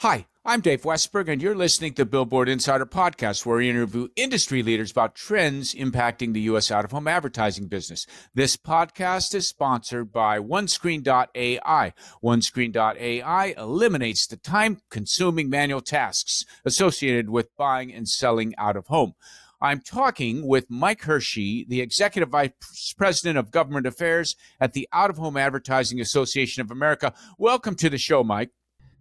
Hi, I'm Dave Westberg, and you're listening to the Billboard Insider Podcast, where we interview industry leaders about trends impacting the U.S. out of home advertising business. This podcast is sponsored by OneScreen.ai. OneScreen.ai eliminates the time consuming manual tasks associated with buying and selling out of home. I'm talking with Mike Hershey, the Executive Vice President of Government Affairs at the Out of Home Advertising Association of America. Welcome to the show, Mike.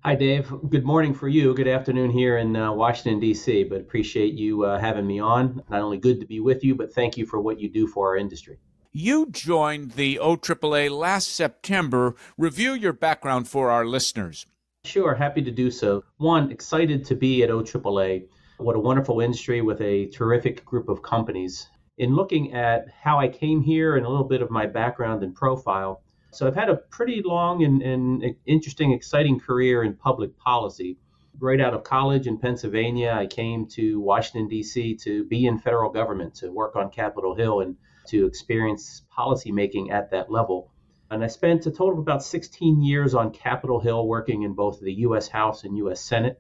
Hi, Dave. Good morning for you. Good afternoon here in uh, Washington, D.C., but appreciate you uh, having me on. Not only good to be with you, but thank you for what you do for our industry. You joined the OAAA last September. Review your background for our listeners. Sure, happy to do so. One, excited to be at OAAA. What a wonderful industry with a terrific group of companies. In looking at how I came here and a little bit of my background and profile, so I've had a pretty long and, and interesting, exciting career in public policy. Right out of college in Pennsylvania, I came to Washington, D.C. to be in federal government, to work on Capitol Hill, and to experience policymaking at that level. And I spent a total of about 16 years on Capitol Hill working in both the U.S. House and U.S. Senate,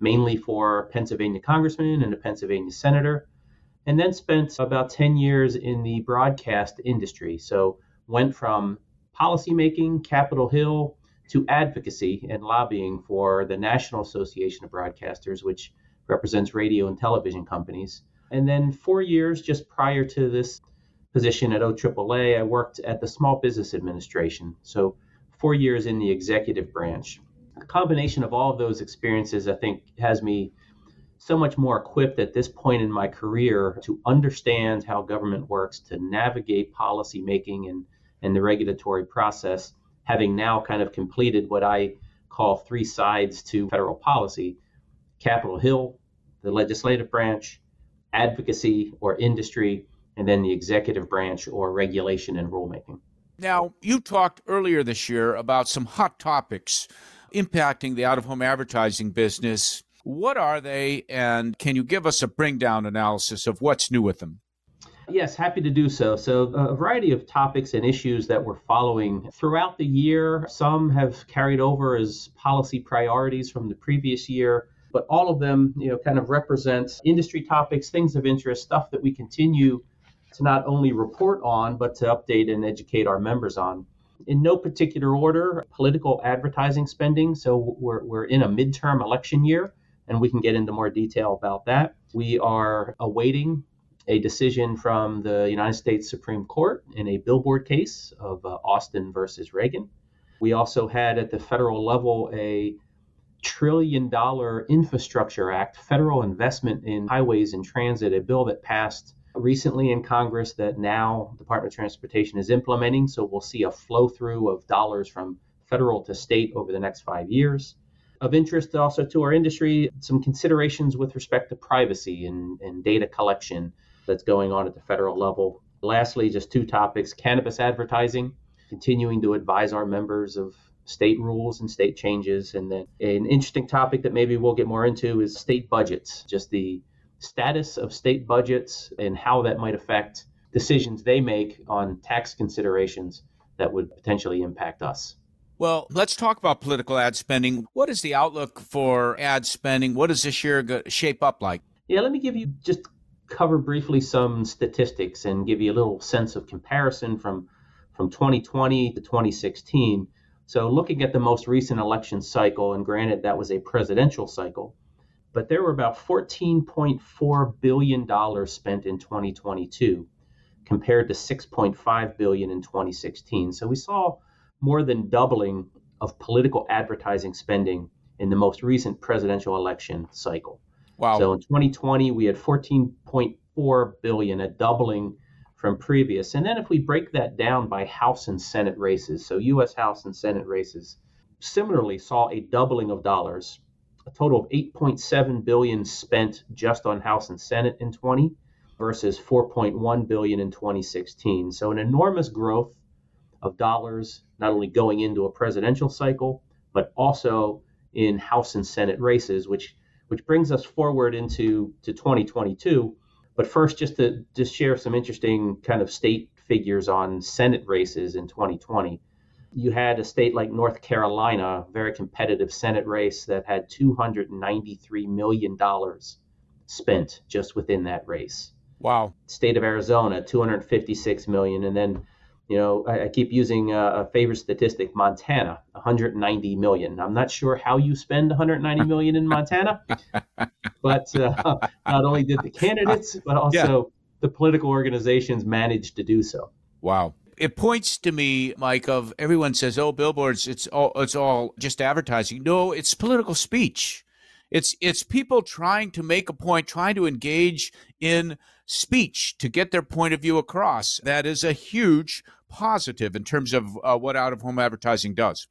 mainly for Pennsylvania congressman and a Pennsylvania senator. And then spent about 10 years in the broadcast industry. So went from policymaking, Capitol Hill, to advocacy and lobbying for the National Association of Broadcasters, which represents radio and television companies. And then four years just prior to this position at OAAA, I worked at the Small Business Administration. So four years in the executive branch. The combination of all of those experiences, I think, has me so much more equipped at this point in my career to understand how government works, to navigate policy making and and the regulatory process, having now kind of completed what I call three sides to federal policy Capitol Hill, the legislative branch, advocacy or industry, and then the executive branch or regulation and rulemaking. Now, you talked earlier this year about some hot topics impacting the out of home advertising business. What are they, and can you give us a bring down analysis of what's new with them? Yes, happy to do so. So, a variety of topics and issues that we're following throughout the year. Some have carried over as policy priorities from the previous year, but all of them, you know, kind of represent industry topics, things of interest, stuff that we continue to not only report on, but to update and educate our members on. In no particular order, political advertising spending. So, we're, we're in a midterm election year, and we can get into more detail about that. We are awaiting a decision from the United States Supreme Court in a billboard case of uh, Austin versus Reagan. We also had at the federal level a trillion dollar infrastructure act, federal investment in highways and transit, a bill that passed recently in Congress that now the Department of Transportation is implementing. So we'll see a flow through of dollars from federal to state over the next five years. Of interest also to our industry, some considerations with respect to privacy and, and data collection that's going on at the federal level. Lastly, just two topics cannabis advertising, continuing to advise our members of state rules and state changes. And then an interesting topic that maybe we'll get more into is state budgets, just the status of state budgets and how that might affect decisions they make on tax considerations that would potentially impact us. Well, let's talk about political ad spending. What is the outlook for ad spending? What does this year shape up like? Yeah, let me give you just cover briefly some statistics and give you a little sense of comparison from from 2020 to 2016. So looking at the most recent election cycle, and granted that was a presidential cycle, but there were about 14.4 billion dollars spent in 2022 compared to 6.5 billion in 2016. So we saw more than doubling of political advertising spending in the most recent presidential election cycle. Wow. So in 2020, we had 14.4 billion, a doubling from previous. And then if we break that down by House and Senate races, so U.S. House and Senate races, similarly saw a doubling of dollars, a total of 8.7 billion spent just on House and Senate in 20 versus 4.1 billion in 2016. So an enormous growth of dollars, not only going into a presidential cycle, but also in House and Senate races, which which brings us forward into to 2022. But first, just to just share some interesting kind of state figures on Senate races in 2020. you had a state like North Carolina, very competitive Senate race that had $293 million spent just within that race. Wow. State of Arizona, 256 million, and then, you know, I, I keep using a, a, favorite statistic, Montana, 190 million. I'm not sure how you spend 190 million in Montana, but uh, not only did the candidates, but also yeah. the political organizations managed to do so. Wow it points to me, Mike, of everyone says, "Oh, billboards, it's all it's all just advertising." No, it's political speech. It's it's people trying to make a point, trying to engage in speech to get their point of view across. That is a huge positive in terms of uh, what out of home advertising does.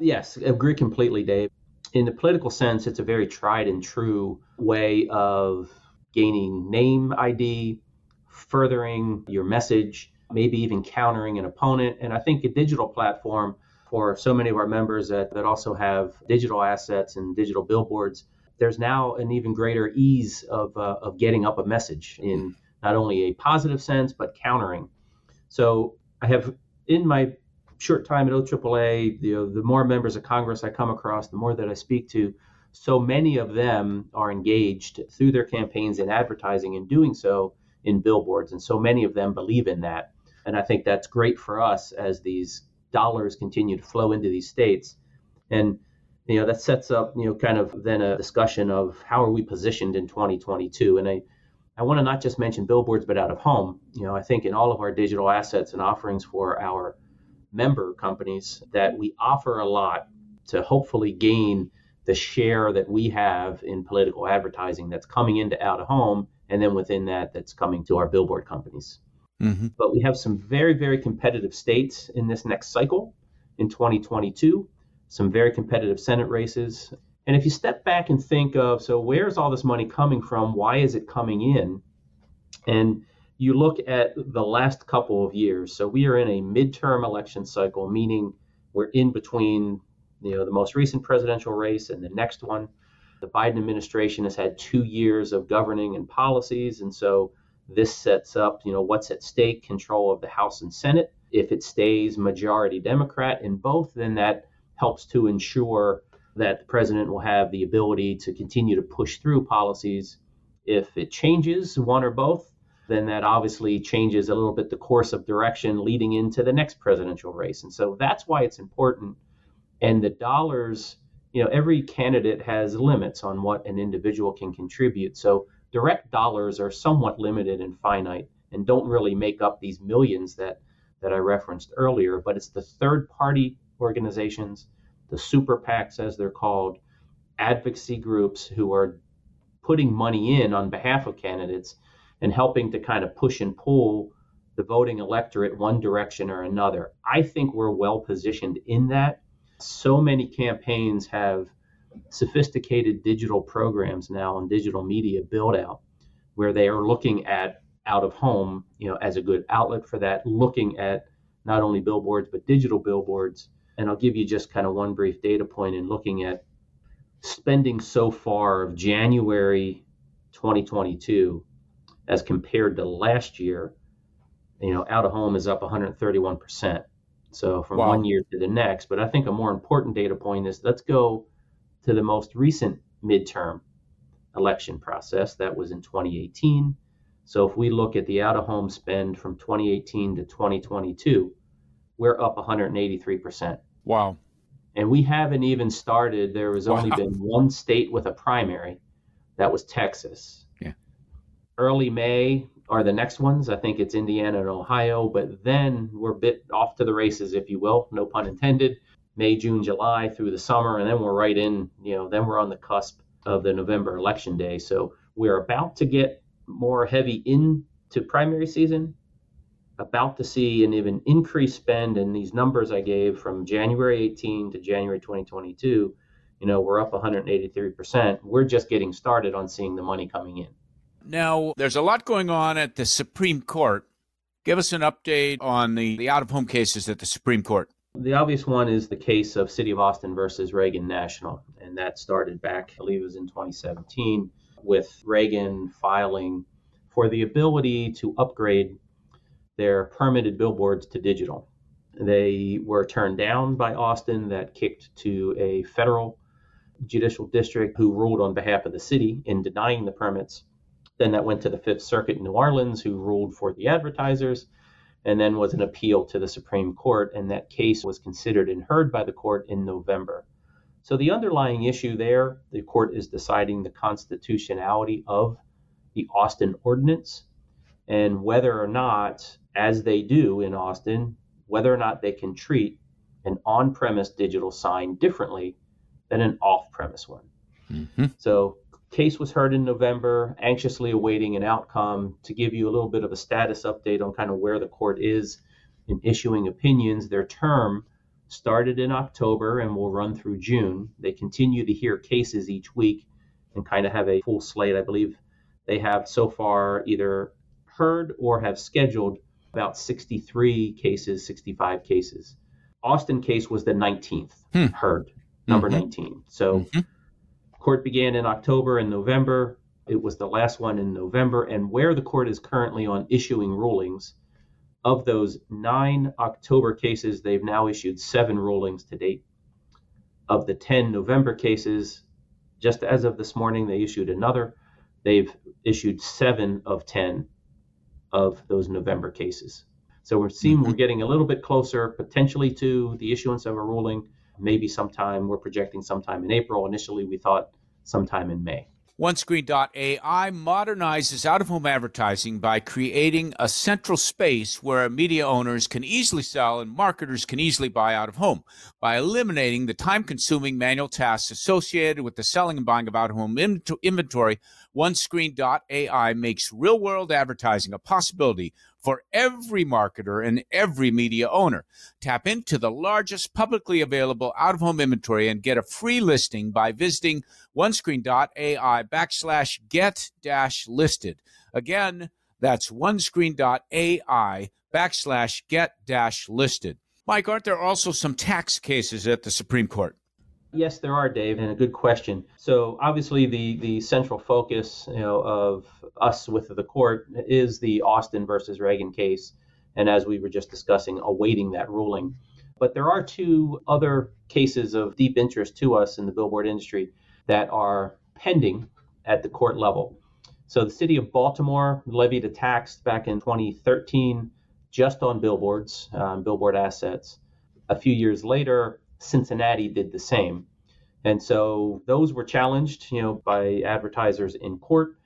Yes, agree completely, Dave. In the political sense, it's a very tried and true way of gaining name ID, furthering your message, maybe even countering an opponent. And I think a digital platform for so many of our members that, that also have digital assets and digital billboards there's now an even greater ease of, uh, of getting up a message in not only a positive sense, but countering. So I have in my short time at OAAA, you know, the more members of Congress I come across, the more that I speak to, so many of them are engaged through their campaigns in advertising and doing so in billboards. And so many of them believe in that. And I think that's great for us as these dollars continue to flow into these states. And you know that sets up you know kind of then a discussion of how are we positioned in 2022 and i i want to not just mention billboards but out of home. You know i think in all of our digital assets and offerings for our member companies that we offer a lot to hopefully gain the share that we have in political advertising that's coming into out of home and then within that that's coming to our billboard companies. Mm-hmm. but we have some very very competitive states in this next cycle in 2022 some very competitive Senate races. And if you step back and think of, so where's all this money coming from? Why is it coming in? And you look at the last couple of years. So we are in a midterm election cycle, meaning we're in between you know the most recent presidential race and the next one. The Biden administration has had two years of governing and policies, and so this sets up you know what's at stake: control of the House and Senate. If it stays majority Democrat in both, then that helps to ensure that the president will have the ability to continue to push through policies. If it changes one or both, then that obviously changes a little bit the course of direction leading into the next presidential race. And so that's why it's important. And the dollars, you know, every candidate has limits on what an individual can contribute. So direct dollars are somewhat limited and finite and don't really make up these millions that that I referenced earlier, but it's the third party organizations, the super PACs, as they're called, advocacy groups who are putting money in on behalf of candidates and helping to kind of push and pull the voting electorate one direction or another. I think we're well positioned in that. So many campaigns have sophisticated digital programs now and digital media build out where they are looking at out of home, you know, as a good outlet for that, looking at not only billboards but digital billboards and I'll give you just kind of one brief data point in looking at spending so far of January 2022 as compared to last year. You know, out of home is up 131%. So from wow. one year to the next. But I think a more important data point is let's go to the most recent midterm election process. That was in 2018. So if we look at the out of home spend from 2018 to 2022, we're up 183%. Wow. And we haven't even started. There has only wow. been one state with a primary, that was Texas. Yeah. Early May are the next ones. I think it's Indiana and Ohio, but then we're bit off to the races, if you will, no pun intended. May, June, July through the summer, and then we're right in, you know, then we're on the cusp of the November election day. So we're about to get more heavy into primary season, about to see an even increased spend in these numbers I gave from January 18 to January 2022. You know, we're up 183%. We're just getting started on seeing the money coming in. Now, there's a lot going on at the Supreme Court. Give us an update on the, the out of home cases at the Supreme Court. The obvious one is the case of City of Austin versus Reagan National. And that started back, I believe it was in 2017, with Reagan filing for the ability to upgrade their permitted billboards to digital. They were turned down by Austin, that kicked to a federal judicial district who ruled on behalf of the city in denying the permits. Then that went to the Fifth Circuit in New Orleans, who ruled for the advertisers, and then was an appeal to the Supreme Court, and that case was considered and heard by the court in November. So the underlying issue there, the court is deciding the constitutionality of the Austin Ordinance and whether or not, as they do in Austin, whether or not they can treat an on premise digital sign differently than an off premise one. Mm-hmm. So, case was heard in November, anxiously awaiting an outcome to give you a little bit of a status update on kind of where the court is in issuing opinions. Their term started in October and will run through June. They continue to hear cases each week and kind of have a full slate. I believe they have so far either heard or have scheduled about 63 cases, 65 cases. Austin case was the 19th hmm. heard, number mm-hmm. 19. So mm-hmm. court began in October and November. It was the last one in November. And where the court is currently on issuing rulings, of those nine October cases, they've now issued seven rulings to date. Of the 10 November cases, just as of this morning, they issued another. They've issued seven of 10 of those November cases. So we're seeing mm-hmm. we're getting a little bit closer potentially to the issuance of a ruling. Maybe sometime we're projecting sometime in April. Initially, we thought sometime in May. OneScreen.ai modernizes out of home advertising by creating a central space where media owners can easily sell and marketers can easily buy out of home. By eliminating the time consuming manual tasks associated with the selling and buying of out of home inventory, OneScreen.ai makes real world advertising a possibility for every marketer and every media owner. Tap into the largest publicly available out of home inventory and get a free listing by visiting onescreen.ai backslash get dash listed. Again, that's onescreen.ai backslash get dash listed. Mike, aren't there also some tax cases at the Supreme Court? Yes, there are, Dave, and a good question. So obviously, the the central focus, you know, of us with the court is the Austin versus Reagan case, and as we were just discussing, awaiting that ruling. But there are two other cases of deep interest to us in the billboard industry that are pending at the court level. So the city of Baltimore levied a tax back in 2013 just on billboards, um, billboard assets. A few years later, Cincinnati did the same. And so those were challenged, you know, by advertisers in court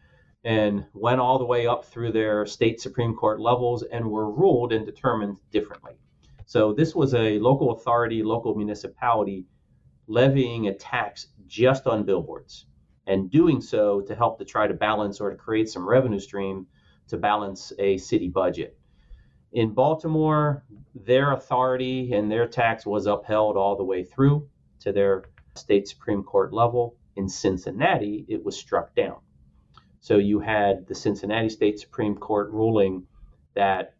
and went all the way up through their state Supreme Court levels and were ruled and determined differently. So this was a local authority, local municipality levying a tax just on billboards and doing so to help to try to balance or to create some revenue stream to balance a city budget. In Baltimore, their authority and their tax was upheld all the way through to their state Supreme Court level. In Cincinnati, it was struck down. So you had the Cincinnati State Supreme Court ruling that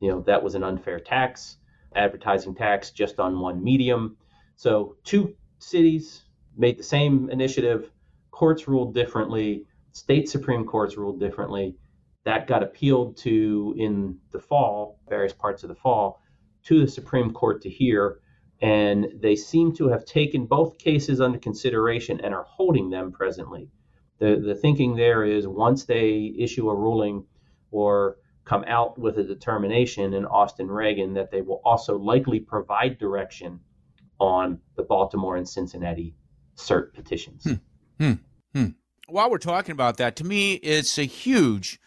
you know that was an unfair tax, advertising tax just on one medium. So two cities made the same initiative, courts ruled differently, state supreme courts ruled differently that got appealed to in the fall, various parts of the fall, to the Supreme Court to hear. And they seem to have taken both cases under consideration and are holding them presently. The, the thinking there is once they issue a ruling or come out with a determination in Austin Reagan that they will also likely provide direction on the Baltimore and Cincinnati cert petitions. Hmm. Hmm. Hmm. While we're talking about that, to me, it's a huge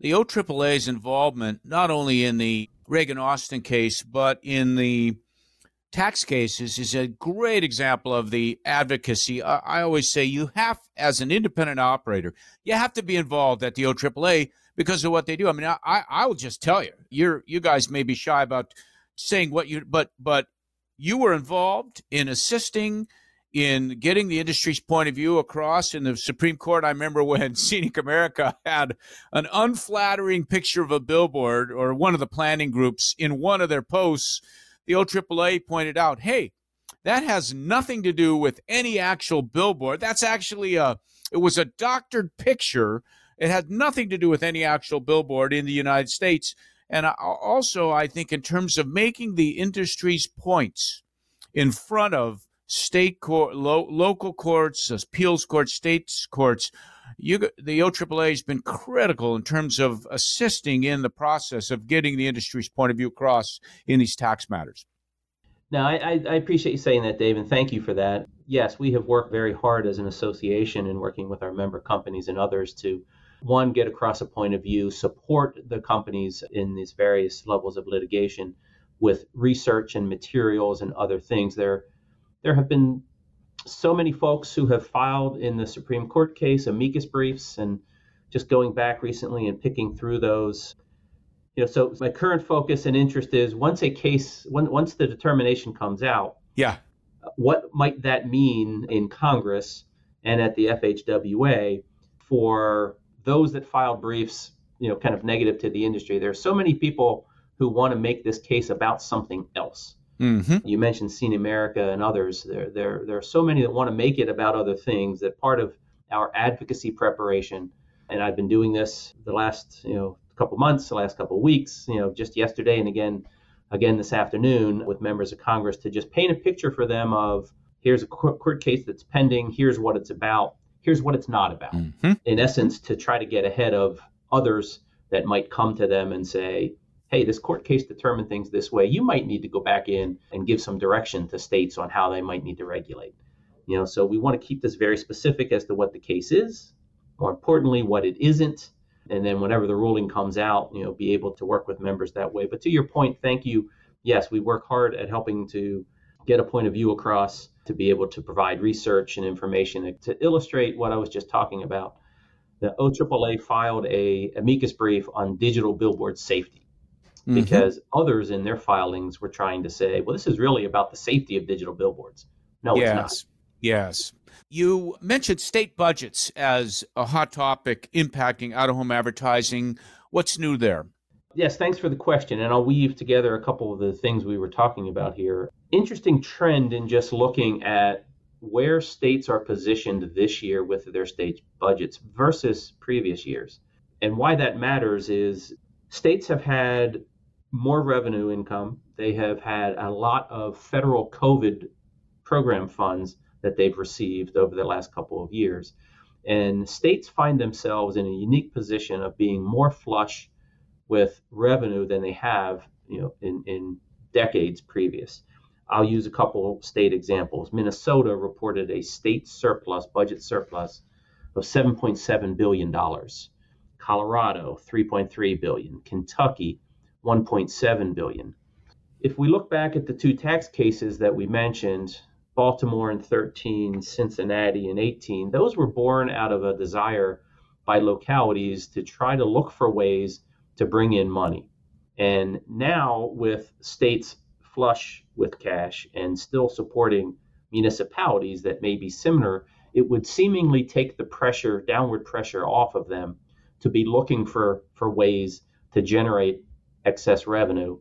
the OAAA's involvement not only in the Reagan Austin case, but in the tax cases is a great example of the advocacy. I, I, always say you have, as an independent operator, you have to be involved at the OAAA because of what they do. I mean, I, I will just tell you, you're, you guys may be shy about saying what you, but, but you were involved in assisting in getting the industry's point of view across in the Supreme Court. I remember when Scenic America had an unflattering picture of a billboard or one of the planning groups in one of their posts. The OAAA pointed out, hey, that has nothing to do with any actual billboard. That's actually a, it was a doctored picture. It had nothing to do with any actual billboard in the United States. And also, I think in terms of making the industry's points in front of state court, lo- local courts, uh, appeals courts, states courts, you, the OAAA has been critical in terms of assisting in the process of getting the industry's point of view across in these tax matters. Now, I, I, appreciate you saying that, Dave, and thank you for that. Yes, we have worked very hard as an association in working with our member companies and others to, one, get across a point of view, support the companies in these various levels of litigation with research and materials and other things. There, there have been so many folks who have filed in the Supreme Court case amicus briefs and just going back recently and picking through those you know, so my current focus and interest is once a case, when, once the determination comes out, yeah, what might that mean in Congress and at the FHWA for those that filed briefs, you know, kind of negative to the industry? There are so many people who want to make this case about something else. Mm-hmm. You mentioned Scenic America and others. There, there, there are so many that want to make it about other things that part of our advocacy preparation, and I've been doing this the last, you know, couple months, the last couple weeks, you know, just yesterday and again, again this afternoon with members of Congress to just paint a picture for them of here's a court case that's pending, here's what it's about, here's what it's not about. Mm-hmm. In essence, to try to get ahead of others that might come to them and say, hey, this court case determined things this way. You might need to go back in and give some direction to states on how they might need to regulate. You know, so we want to keep this very specific as to what the case is, more importantly, what it isn't, and then whenever the ruling comes out, you know, be able to work with members that way. But to your point, thank you. Yes, we work hard at helping to get a point of view across to be able to provide research and information to illustrate what I was just talking about. The OAAA filed a amicus brief on digital billboard safety mm-hmm. because others in their filings were trying to say, well, this is really about the safety of digital billboards. No, yes. it's not. Yes. You mentioned state budgets as a hot topic impacting out of home advertising. What's new there? Yes, thanks for the question. And I'll weave together a couple of the things we were talking about here. Interesting trend in just looking at where states are positioned this year with their state budgets versus previous years. And why that matters is states have had more revenue income, they have had a lot of federal COVID program funds that they've received over the last couple of years. And states find themselves in a unique position of being more flush with revenue than they have, you know, in, in decades previous. I'll use a couple state examples. Minnesota reported a state surplus, budget surplus of 7.7 billion dollars. Colorado 3.3 billion, Kentucky 1.7 billion. If we look back at the two tax cases that we mentioned, Baltimore in 13, Cincinnati in 18, those were born out of a desire by localities to try to look for ways to bring in money. And now, with states flush with cash and still supporting municipalities that may be similar, it would seemingly take the pressure, downward pressure off of them to be looking for, for ways to generate excess revenue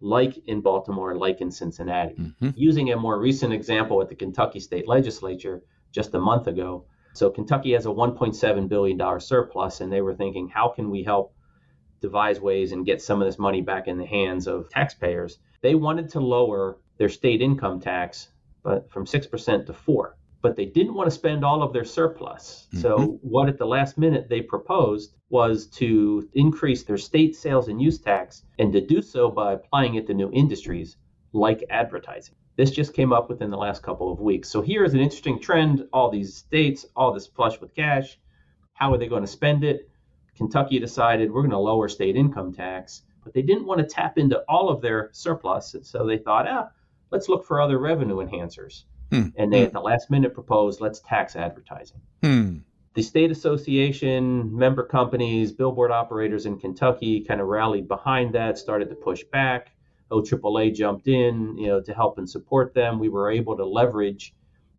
like in Baltimore, like in Cincinnati. Mm-hmm. Using a more recent example at the Kentucky State Legislature just a month ago. So Kentucky has a $1.7 billion surplus, and they were thinking, how can we help devise ways and get some of this money back in the hands of taxpayers? They wanted to lower their state income tax, but from 6% to 4 but they didn't want to spend all of their surplus. Mm-hmm. So, what at the last minute they proposed was to increase their state sales and use tax and to do so by applying it to new industries like advertising. This just came up within the last couple of weeks. So, here is an interesting trend all these states, all this flush with cash. How are they going to spend it? Kentucky decided we're going to lower state income tax, but they didn't want to tap into all of their surplus. And so they thought, ah, let's look for other revenue enhancers. Hmm. And they, at the last minute, proposed let's tax advertising. Hmm. The state association, member companies, billboard operators in Kentucky kind of rallied behind that, started to push back. OAAA jumped in, you know, to help and support them. We were able to leverage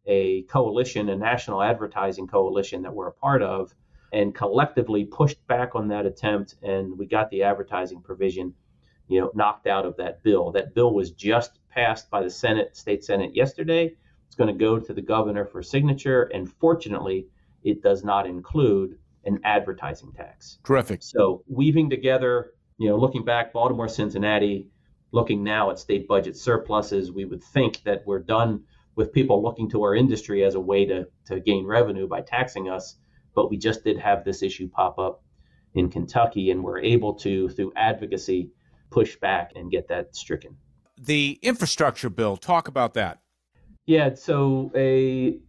a coalition, a national advertising coalition that we're a part of, and collectively pushed back on that attempt, and we got the advertising provision, you know, knocked out of that bill. That bill was just passed by the Senate, state Senate yesterday. It's going to go to the governor for signature, and fortunately, it does not include an advertising tax. Terrific. So weaving together You know, looking back, Baltimore, Cincinnati, looking now at state budget surpluses, we would think that we're done with people looking to our industry as a way to, to gain revenue by taxing us. But we just did have this issue pop up in Kentucky, and we're able to, through advocacy, push back and get that stricken. The infrastructure bill, talk about that. Yeah, so a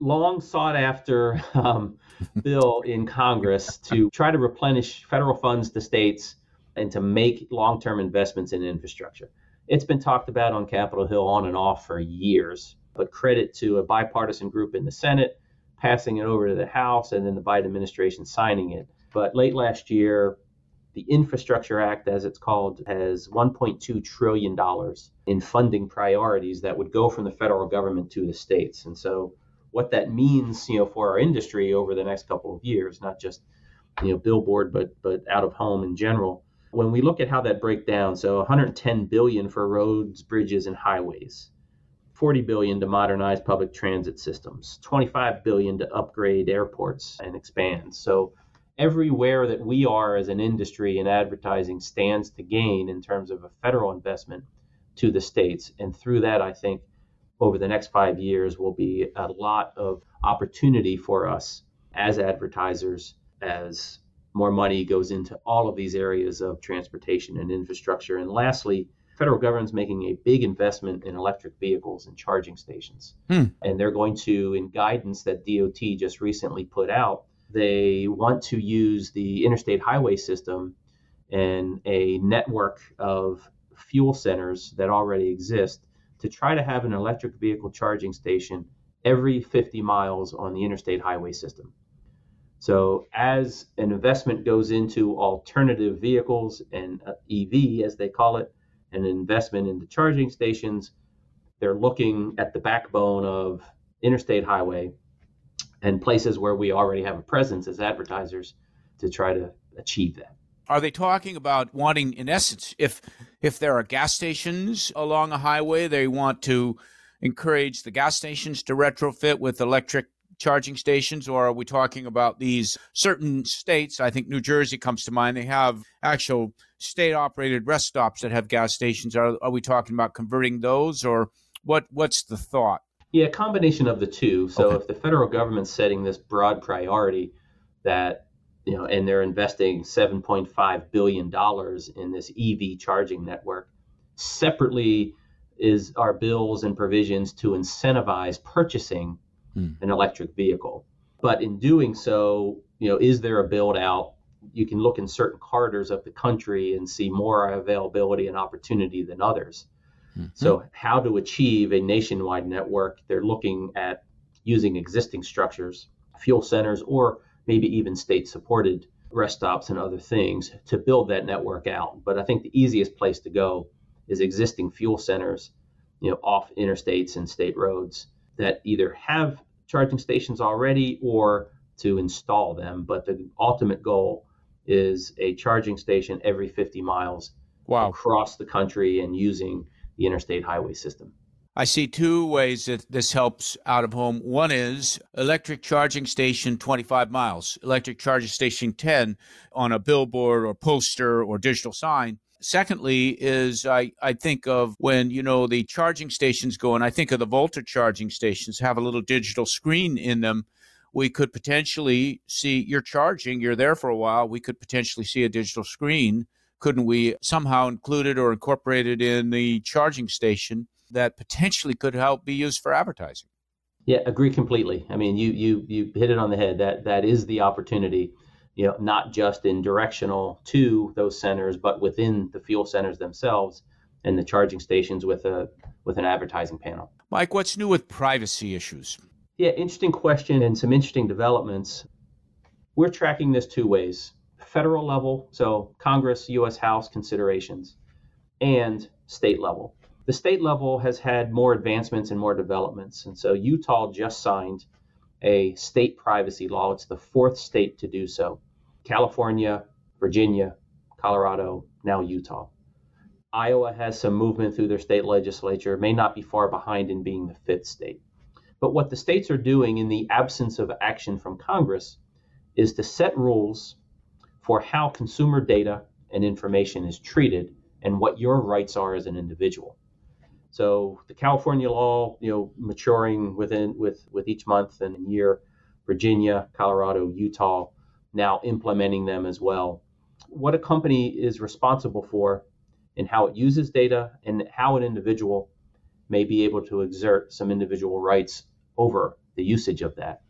long sought after um, bill in Congress to try to replenish federal funds to states and to make long term investments in infrastructure. It's been talked about on Capitol Hill on and off for years, but credit to a bipartisan group in the Senate passing it over to the House and then the Biden administration signing it. But late last year, the Infrastructure Act, as it's called, has $1.2 trillion in funding priorities that would go from the federal government to the states. And so, what that means, you know, for our industry over the next couple of years, not just you know billboard, but but out of home in general. When we look at how that breaks down, so 110 billion for roads, bridges, and highways, 40 billion to modernize public transit systems, 25 billion to upgrade airports and expand. So everywhere that we are as an industry in advertising stands to gain in terms of a federal investment to the states. And through that, I think over the next five years will be a lot of opportunity for us as advertisers as more money goes into all of these areas of transportation and infrastructure. And lastly, federal government's making a big investment in electric vehicles and charging stations. Hmm. And they're going to, in guidance that DOT just recently put out, they want to use the interstate highway system and a network of fuel centers that already exist to try to have an electric vehicle charging station every 50 miles on the interstate highway system. So, as an investment goes into alternative vehicles and uh, EV, as they call it, an investment into charging stations, they're looking at the backbone of interstate highway and places where we already have a presence as advertisers to try to achieve that. Are they talking about wanting, in essence, if if there are gas stations along a highway, they want to encourage the gas stations to retrofit with electric charging stations, or are we talking about these certain states? I think New Jersey comes to mind. They have actual state operated rest stops that have gas stations. Are, are we talking about converting those, or what? What's the thought? Yeah, a combination of the two. So okay. if the federal government's setting this broad priority that you know, and they're investing 7.5 billion dollars in this EV charging network. Separately is our bills and provisions to incentivize purchasing hmm. an electric vehicle. But in doing so, you know, is there a build out? You can look in certain corridors of the country and see more availability and opportunity than others. Mm-hmm. So, how to achieve a nationwide network? They're looking at using existing structures, fuel centers, or maybe even state supported rest stops and other things to build that network out. But I think the easiest place to go is existing fuel centers, you know, off interstates and state roads that either have charging stations already or to install them. But the ultimate goal is a charging station every 50 miles wow. across the country and using the interstate highway system. I see two ways that this helps out of home. One is electric charging station 25 miles, electric charging station 10 on a billboard or poster or digital sign. Secondly, is I, I think of when, you know, the charging stations go, and I think of the Volta charging stations have a little digital screen in them. We could potentially see you're charging, you're there for a while. We could potentially see a digital screen. Couldn't we somehow include it or incorporate it in the charging station? that potentially could help be used for advertising. Yeah, agree completely. I mean, you you you hit it on the head. That that is the opportunity. You know, not just in directional to those centers, but within the fuel centers themselves and the charging stations with a with an advertising panel. Mike, what's new with privacy issues? Yeah, interesting question and some interesting developments. We're tracking this two ways: federal level, so Congress, U.S. House considerations, and state level the state level has had more advancements and more developments. And so Utah just signed a state privacy law. It's the fourth state to do so California, Virginia, Colorado, now Utah. Iowa has some movement through their state legislature, may not be far behind in being the fifth state. But what the states are doing in the absence of action from Congress is to set rules for how consumer data and information is treated and what your rights are as an individual. So the California law, you know, maturing within with with each month and year, Virginia, Colorado, Utah, now implementing them as well. What a company is responsible for and how it uses data and how an individual may be able to exert some individual rights over the usage of that.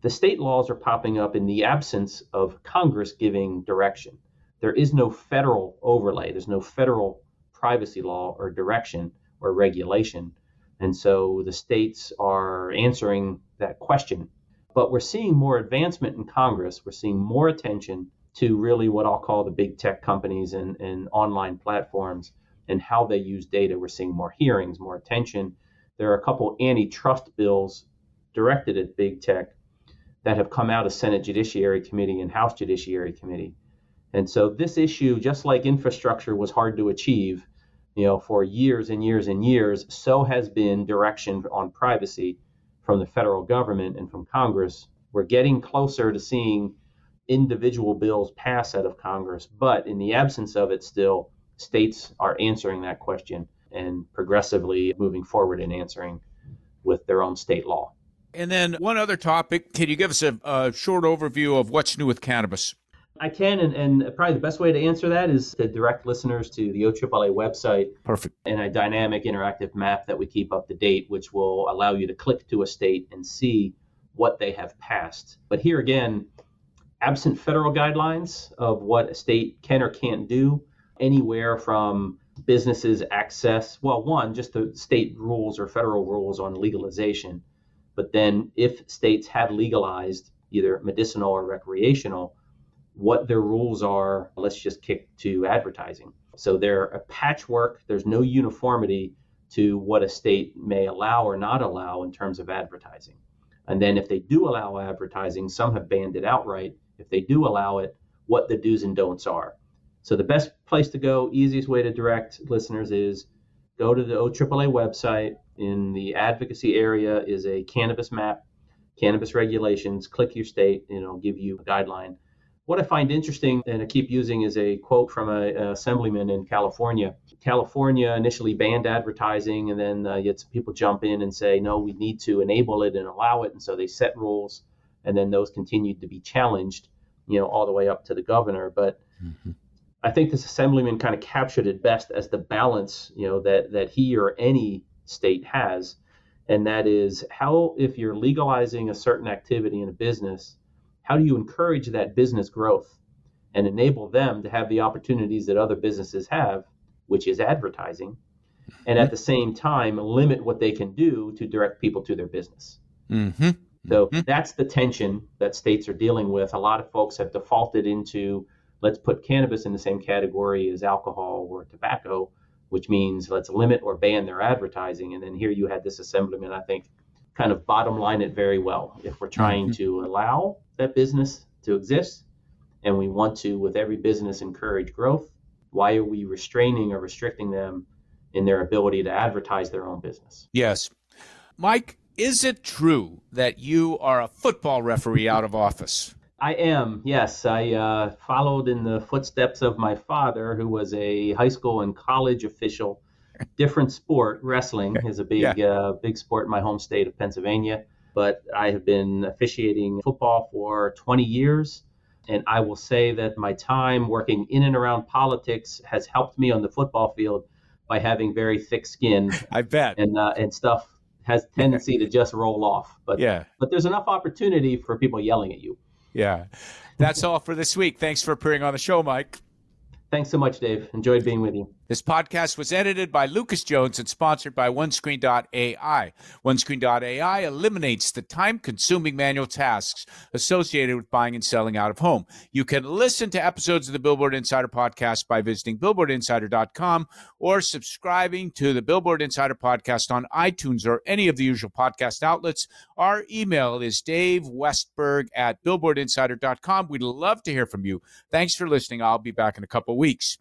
The state laws are popping up in the absence of Congress giving direction. There is no federal overlay, there's no federal privacy law or direction or regulation. And so the states are answering that question. But we're seeing more advancement in Congress. We're seeing more attention to really what I'll call the big tech companies and, and online platforms and how they use data. We're seeing more hearings, more attention. There are a couple antitrust bills directed at big tech that have come out of Senate Judiciary Committee and House Judiciary Committee. And so this issue, just like infrastructure was hard to achieve, you know, for years and years and years, so has been direction on privacy from the federal government and from Congress. We're getting closer to seeing individual bills pass out of Congress, but in the absence of it, still, states are answering that question and progressively moving forward in answering with their own state law. And then one other topic can you give us a, a short overview of what's new with cannabis? I can, and, and, probably the best way to answer that is to direct listeners to the OAAA website. Perfect. And a dynamic interactive map that we keep up to date, which will allow you to click to a state and see what they have passed. But here again, absent federal guidelines of what a state can or can't do, anywhere from businesses access, well, one, just the state rules or federal rules on legalization. But then if states have legalized either medicinal or recreational, what their rules are, let's just kick to advertising. So they're a patchwork, there's no uniformity to what a state may allow or not allow in terms of advertising. And then if they do allow advertising, some have banned it outright if they do allow it, what the do's and don'ts are. So the best place to go, easiest way to direct listeners is go to the OAAA website. In the advocacy area is a cannabis map, cannabis regulations. Click your state, and it'll give you a guideline. What I find interesting and I keep using is a quote from a, an assemblyman in California. California initially banned advertising, and then uh, yet people jump in and say, no, we need to enable it and allow it. And so they set rules and then those continued to be challenged, you know, all the way up to the governor. But mm-hmm. I think this assemblyman kind of captured it best as the balance, you know, that that he or any state has, and that is how if you're legalizing a certain activity in a business, how do you encourage that business growth and enable them to have the opportunities that other businesses have, which is advertising, and at mm-hmm. the same time limit what they can do to direct people to their business. Mm-hmm. So mm-hmm. that's the tension that states are dealing with. A lot of folks have defaulted into let's put cannabis in the same category as alcohol or tobacco, which means let's limit or ban their advertising. And then here you had this assemblyman, I think, kind of bottom line it very well. If we're trying mm-hmm. to allow that business to exist and we want to, with every business, encourage growth, why are we restraining or restricting them in their ability to advertise their own business? Yes. Mike, is it true that you are a football referee out of office? I am, yes. I uh, followed in the footsteps of my father, who was a high school and college official. Different sport, wrestling is a big, yeah. uh, big sport in my home state of Pennsylvania. But I have been officiating football for 20 years, and I will say that my time working in and around politics has helped me on the football field by having very thick skin. I bet. And uh, and stuff has tendency to just roll off. But yeah, but there's enough opportunity for people yelling at you. Yeah, that's all for this week. Thanks for appearing on the show, Mike. Thanks so much, Dave. Enjoyed being with you. This podcast was edited by Lucas Jones and sponsored by OneScreen.ai. OneScreen.ai eliminates the time consuming manual tasks associated with buying and selling out of home. You can listen to episodes of the Billboard Insider podcast by visiting BillboardInsider.com or subscribing to the Billboard Insider podcast on iTunes or any of the usual podcast outlets. Our email is Dave Westberg at BillboardInsider.com. We'd love to hear from you. Thanks for listening. I'll be back in a couple weeks.